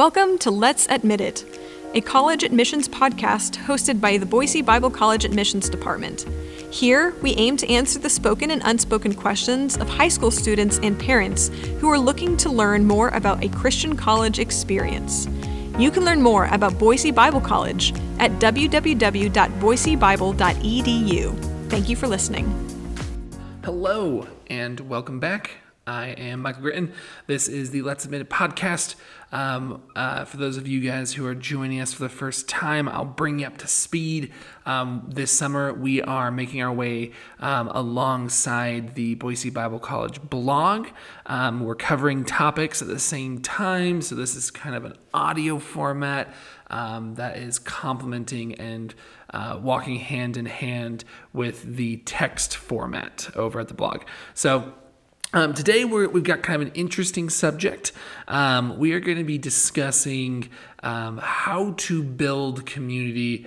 Welcome to Let's Admit It, a college admissions podcast hosted by the Boise Bible College Admissions Department. Here, we aim to answer the spoken and unspoken questions of high school students and parents who are looking to learn more about a Christian college experience. You can learn more about Boise Bible College at www.boisebible.edu. Thank you for listening. Hello, and welcome back. I am Michael Gritton. This is the Let's Admit It podcast. Um, uh, for those of you guys who are joining us for the first time, I'll bring you up to speed. Um, this summer, we are making our way um, alongside the Boise Bible College blog. Um, we're covering topics at the same time, so this is kind of an audio format um, that is complementing and uh, walking hand in hand with the text format over at the blog. So, um, today we have got kind of an interesting subject. Um, we are going to be discussing um, how to build community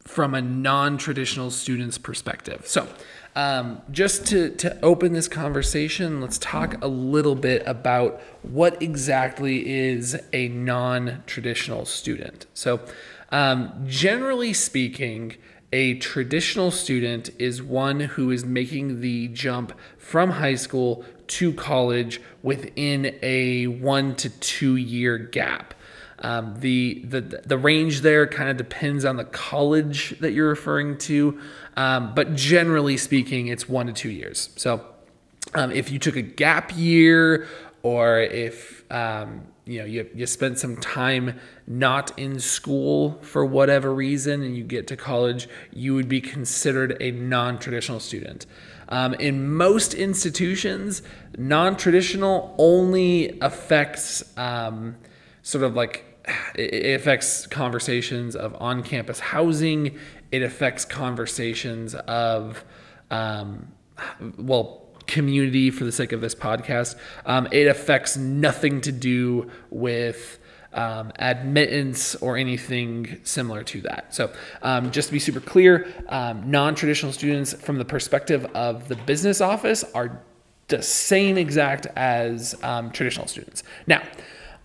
from a non-traditional student's perspective. So, um, just to, to open this conversation, let's talk a little bit about what exactly is a non-traditional student. So, um, generally speaking, a traditional student is one who is making the jump from high school to college within a one to two year gap. Um, the, the the range there kind of depends on the college that you're referring to, um, but generally speaking, it's one to two years. So, um, if you took a gap year, or if um, you know you, you spent some time not in school for whatever reason and you get to college you would be considered a non-traditional student. Um, in most institutions non-traditional only affects um, sort of like it affects conversations of on-campus housing. It affects conversations of um, well community for the sake of this podcast. Um, it affects nothing to do with um, admittance or anything similar to that. So, um, just to be super clear, um, non traditional students, from the perspective of the business office, are the same exact as um, traditional students. Now,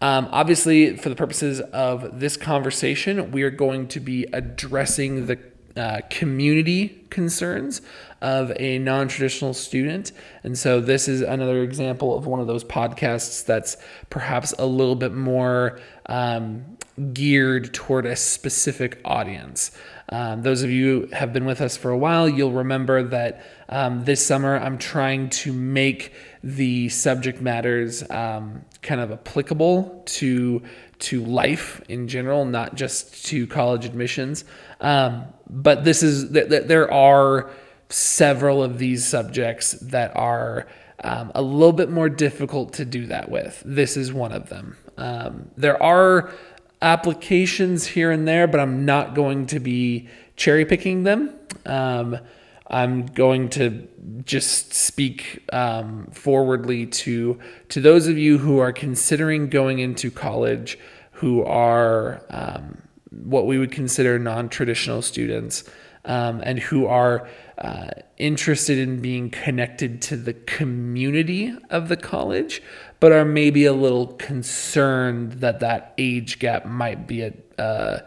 um, obviously, for the purposes of this conversation, we are going to be addressing the uh, community concerns of a non traditional student. And so, this is another example of one of those podcasts that's perhaps a little bit more um, geared toward a specific audience. Um, those of you who have been with us for a while, you'll remember that um, this summer I'm trying to make the subject matters um, kind of applicable to to life in general, not just to college admissions. Um, but this is th- there are several of these subjects that are um, a little bit more difficult to do that with. This is one of them. Um, there are applications here and there, but I'm not going to be cherry picking them. Um, I'm going to just speak um, forwardly to to those of you who are considering going into college, who are um, what we would consider non-traditional students, um, and who are uh, interested in being connected to the community of the college, but are maybe a little concerned that that age gap might be a, uh,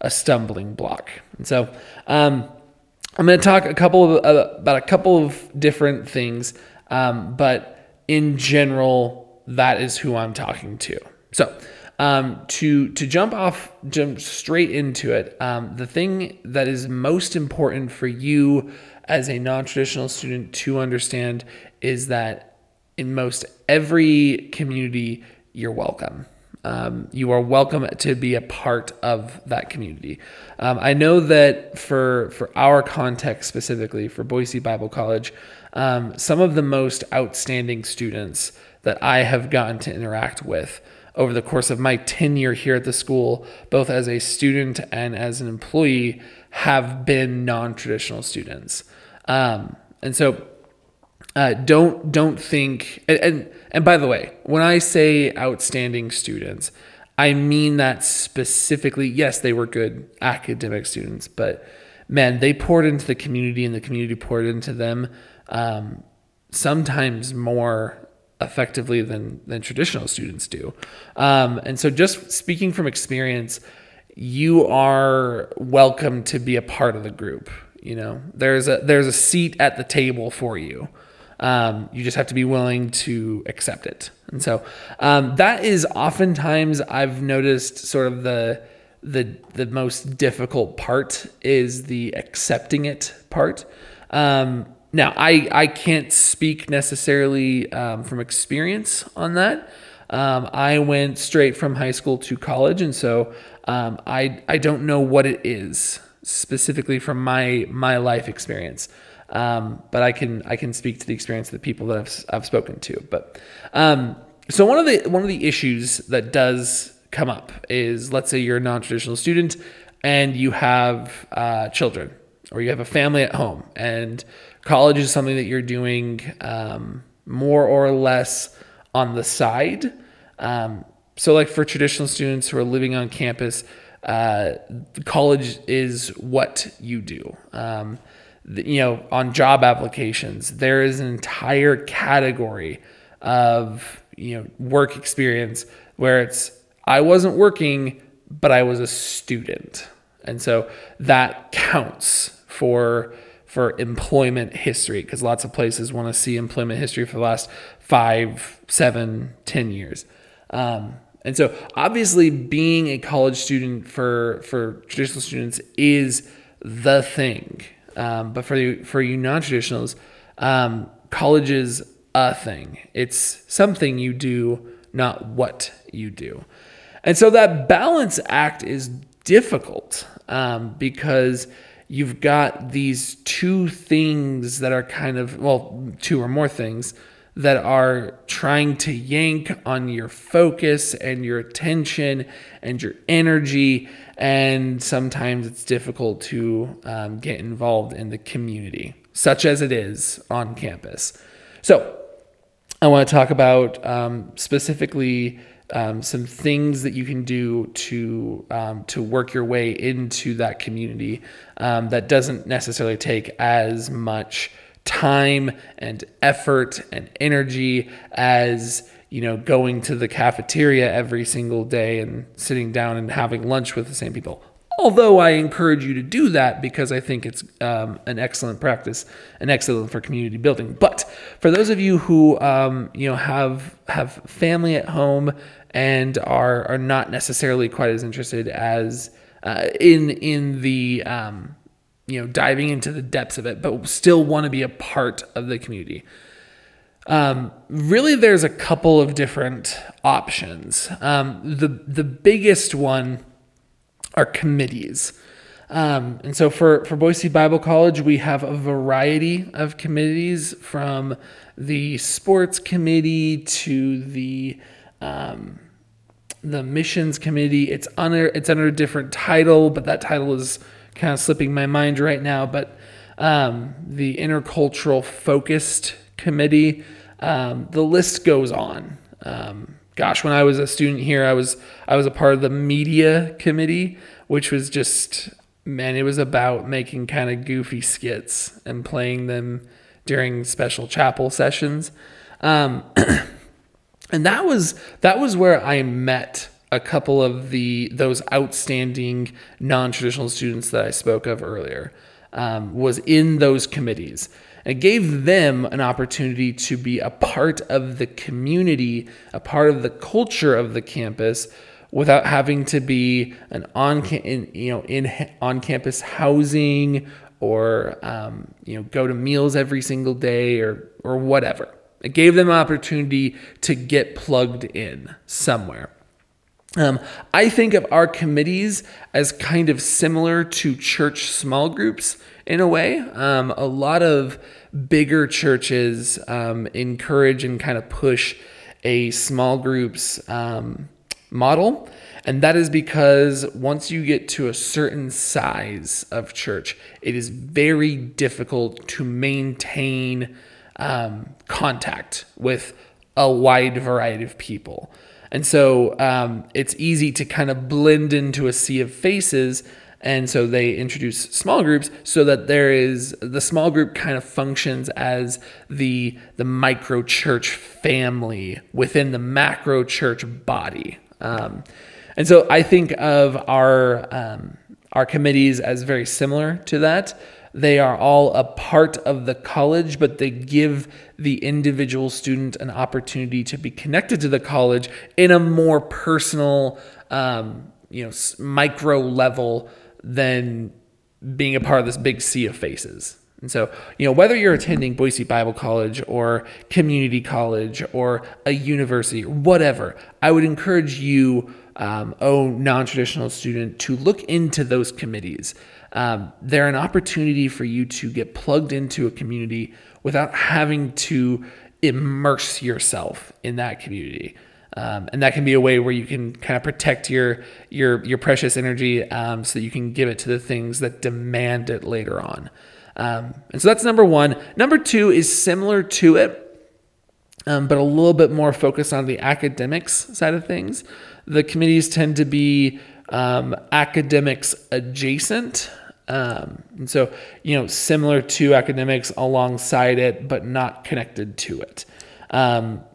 a stumbling block. And so um, I'm going to talk a couple of, uh, about a couple of different things, um, but in general, that is who I'm talking to. So um, to to jump off, jump straight into it. Um, the thing that is most important for you as a non-traditional student to understand is that in most every community, you're welcome. Um, you are welcome to be a part of that community. Um, I know that for for our context specifically for Boise Bible College, um, some of the most outstanding students that I have gotten to interact with over the course of my tenure here at the school, both as a student and as an employee, have been non-traditional students. Um, and so, uh, don't don't think. And, and and by the way, when I say outstanding students, I mean that specifically. Yes, they were good academic students, but man, they poured into the community, and the community poured into them. Um, sometimes more effectively than than traditional students do. Um, and so, just speaking from experience, you are welcome to be a part of the group. You know, there's a there's a seat at the table for you. Um, you just have to be willing to accept it. And so um, that is oftentimes I've noticed sort of the the the most difficult part is the accepting it part. Um, now I I can't speak necessarily um, from experience on that. Um, I went straight from high school to college, and so um, I I don't know what it is specifically from my my life experience. Um, but I can I can speak to the experience of the people that I've, I've spoken to. But um, so one of the one of the issues that does come up is let's say you're a non-traditional student and you have uh, children or you have a family at home and college is something that you're doing um, more or less on the side. Um, so like for traditional students who are living on campus, uh, college is what you do. Um, you know, on job applications, there is an entire category of, you know, work experience where it's, I wasn't working, but I was a student. And so that counts for for employment history because lots of places want to see employment history for the last five, seven, ten years. Um, and so obviously being a college student for for traditional students is the thing. Um, but for you, for you non-traditionals, um, college is a thing. It's something you do, not what you do. And so that balance act is difficult um, because you've got these two things that are kind of, well, two or more things that are trying to yank on your focus and your attention and your energy. And sometimes it's difficult to um, get involved in the community, such as it is on campus. So, I want to talk about um, specifically um, some things that you can do to um, to work your way into that community um, that doesn't necessarily take as much time and effort and energy as you know going to the cafeteria every single day and sitting down and having lunch with the same people. Although i encourage you to do that because i think it's um, an excellent practice and excellent for community building. But for those of you who um, you know have have family at home and are are not necessarily quite as interested as uh, in in the um, you know diving into the depths of it, but still want to be a part of the community. Um, really, there's a couple of different options. Um, the the biggest one are committees. Um, and so for, for Boise Bible College, we have a variety of committees from the sports committee to the um, the missions committee. It's under it's under a different title, but that title is kind of slipping my mind right now, but um, the intercultural focused committee. Um, the list goes on. Um, gosh, when I was a student here, I was I was a part of the media committee, which was just man, it was about making kind of goofy skits and playing them during special chapel sessions. Um, and that was that was where I met a couple of the those outstanding non-traditional students that I spoke of earlier um, was in those committees. It gave them an opportunity to be a part of the community, a part of the culture of the campus, without having to be an on in, you know in on campus housing or um, you know go to meals every single day or or whatever. It gave them an opportunity to get plugged in somewhere. Um, I think of our committees as kind of similar to church small groups in a way. Um, a lot of bigger churches um, encourage and kind of push a small groups um, model. And that is because once you get to a certain size of church, it is very difficult to maintain um, contact with a wide variety of people. And so um, it's easy to kind of blend into a sea of faces And so they introduce small groups so that there is the small group kind of functions as the the micro church family within the macro church body. Um, and so I think of our um, our committees as very similar to that. They are all a part of the college, but they give the individual student an opportunity to be connected to the college in a more personal, um, you know, micro level than being a part of this big sea of faces. And so, you know, whether you're attending Boise Bible College or community college or a university, whatever, I would encourage you, um, oh, non traditional student, to look into those committees. Um, they're an opportunity for you to get plugged into a community without having to immerse yourself in that community. Um, and that can be a way where you can kind of protect your your your precious energy um, so you can give it to the things that demand it later on. Um, and so that's number one. Number two is similar to it, um, but a little bit more focused on the academics side of things. The committees tend to be um, academics adjacent. Um, and so, you know, similar to academics alongside it, but not connected to it.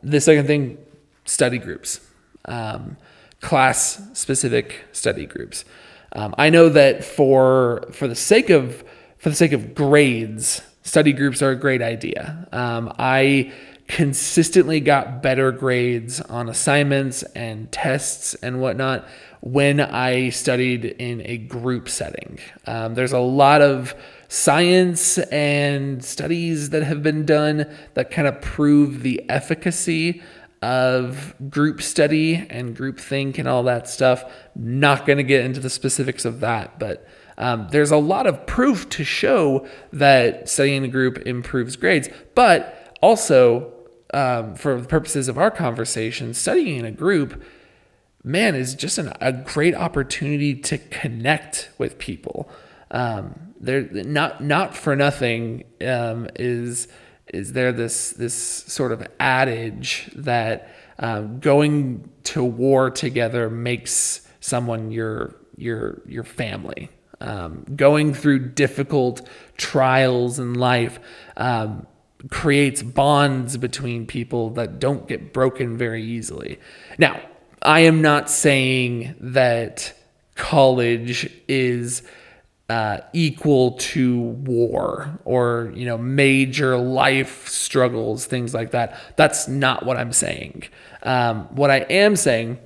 the second thing study groups, um, class specific study groups. Um, I know that for for the sake of for the sake of grades, study groups are a great idea. Um, I consistently got better grades on assignments and tests and whatnot when I studied in a group setting. Um, there's a lot of science and studies that have been done that kind of prove the efficacy of group study and group think and all that stuff. Not going to get into the specifics of that, but um, there's a lot of proof to show that studying in a group improves grades. But also, um, for the purposes of our conversation, studying in a group, man, is just an, a great opportunity to connect with people. Um, they're not not for nothing um, is is there this this sort of adage that um, going to war together makes someone your your your family. Um, going through difficult trials in life um, creates bonds between people that don't get broken very easily. Now, I am not saying that college is uh, equal to war or you know major life struggles things like that. That's not what i'm saying. Um, what i am saying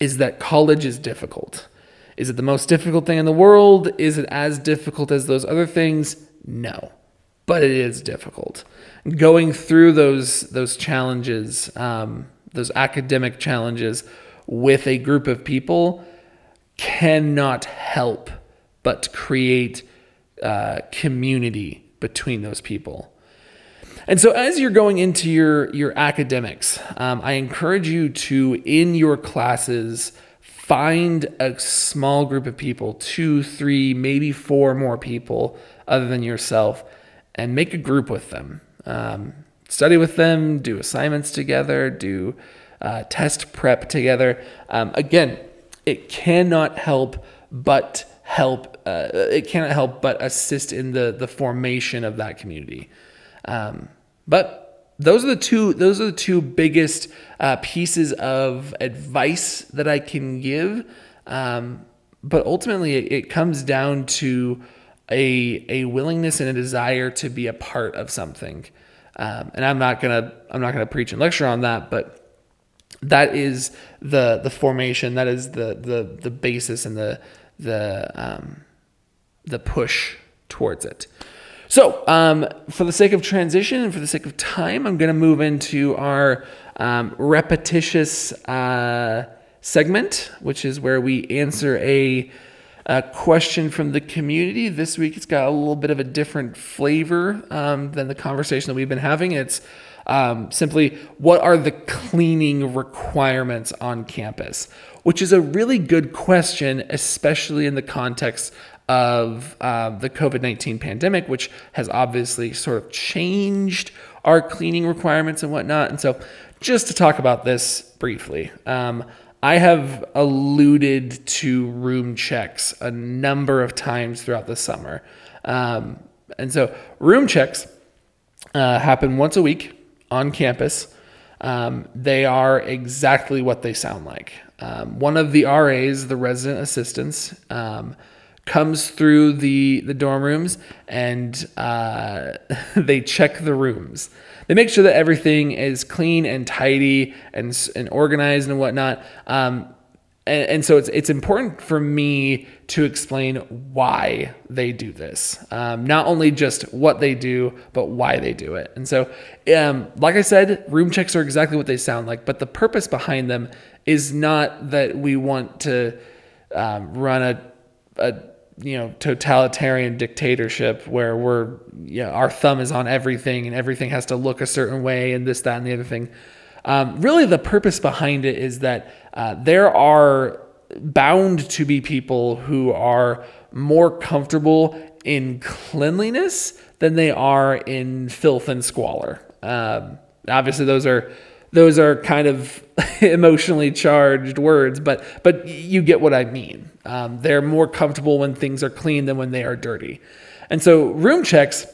is that college is difficult. Is it the most difficult thing in the world? Is it as difficult as those other things? No but it is difficult going through those those challenges um, those academic challenges with a group of people cannot help but create uh, community between those people. And so, as you're going into your your academics, um, I encourage you to, in your classes, find a small group of people, two, three, maybe four more people other than yourself, and make a group with them. Um, study with them, do assignments together, do uh, test prep together. Um, again, it cannot help but help uh, it cannot help but assist in the the formation of that community um, but those are the two those are the two biggest uh, pieces of advice that i can give um, but ultimately it, it comes down to a a willingness and a desire to be a part of something um, and i'm not gonna i'm not gonna preach and lecture on that but that is the the formation that is the the the basis and the the um, the push towards it. So, um, for the sake of transition and for the sake of time, I'm going to move into our um, repetitious uh, segment, which is where we answer a, a, question from the community. This week, it's got a little bit of a different flavor um, than the conversation that we've been having. It's um, simply what are the cleaning requirements on campus? which is a really good question, especially in the context of uh, the COVID 19 pandemic, which has obviously sort of changed our cleaning requirements and whatnot. And so, just to talk about this briefly, um, I have alluded to room checks a number of times throughout the summer. Um, and so, room checks uh, happen once a week on campus. Um, they are exactly what they sound like. Um, one of the RAs, the resident assistants, um, comes through the the dorm rooms and uh, they check the rooms. They make sure that everything is clean and tidy and and organized and whatnot. Um, and, and, so it's it's important for me to explain why they do this, um, not only just what they do, but why they do it. And so, um, like I said, room checks are exactly what they sound like, but the purpose behind them is not that we want to um, run a, a you know totalitarian dictatorship where we're know, our thumb is on everything and everything has to look a certain way and this that and the other thing. Um, really the purpose behind it is that uh, there are bound to be people who are more comfortable in cleanliness than they are in filth and squalor. Um, obviously those are those are kind of emotionally charged words, but but you get what I mean. Um, they're more comfortable when things are clean than when they are dirty, and so room checks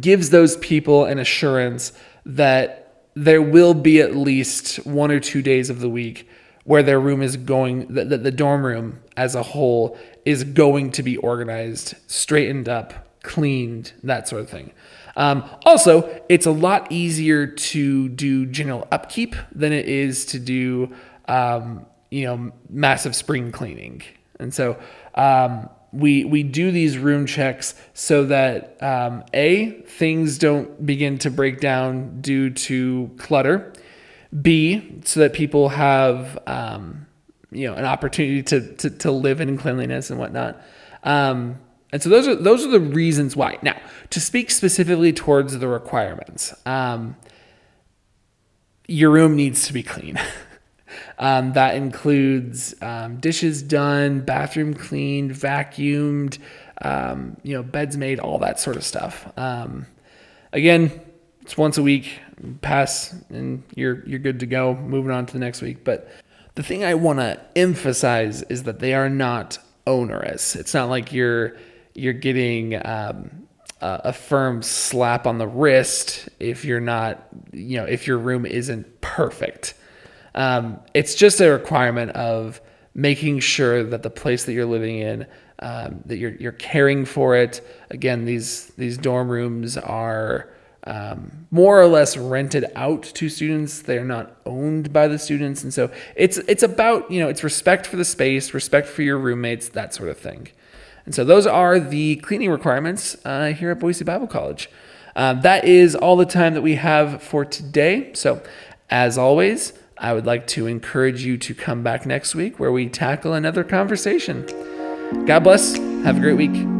gives those people an assurance that there will be at least one or two days of the week where their room is going that the, the dorm room as a whole is going to be organized, straightened up, cleaned, that sort of thing. Um, also, it's a lot easier to do general upkeep than it is to do, um, you know, massive spring cleaning. And so um, we we do these room checks so that um, a things don't begin to break down due to clutter. B so that people have um, you know an opportunity to, to to live in cleanliness and whatnot. Um, and so those are those are the reasons why. Now, to speak specifically towards the requirements, um, your room needs to be clean. um, that includes um, dishes done, bathroom cleaned, vacuumed, um, you know, beds made, all that sort of stuff. Um, again, it's once a week. Pass, and you're you're good to go. Moving on to the next week, but. The thing I want to emphasize is that they are not onerous. It's not like you're you're getting um, a, a firm slap on the wrist if you're not, you know, if your room isn't perfect. Um, it's just a requirement of making sure that the place that you're living in, um, that you're you're caring for it. Again, these these dorm rooms are um, more or less rented out to students. They're not owned by the students, and so it's it's about you know it's respect for the space, respect for your roommates, that sort of thing. And so those are the cleaning requirements uh, here at Boise Bible College. Um, that is all the time that we have for today. So, as always, I would like to encourage you to come back next week where we tackle another conversation. God bless. Have a great week.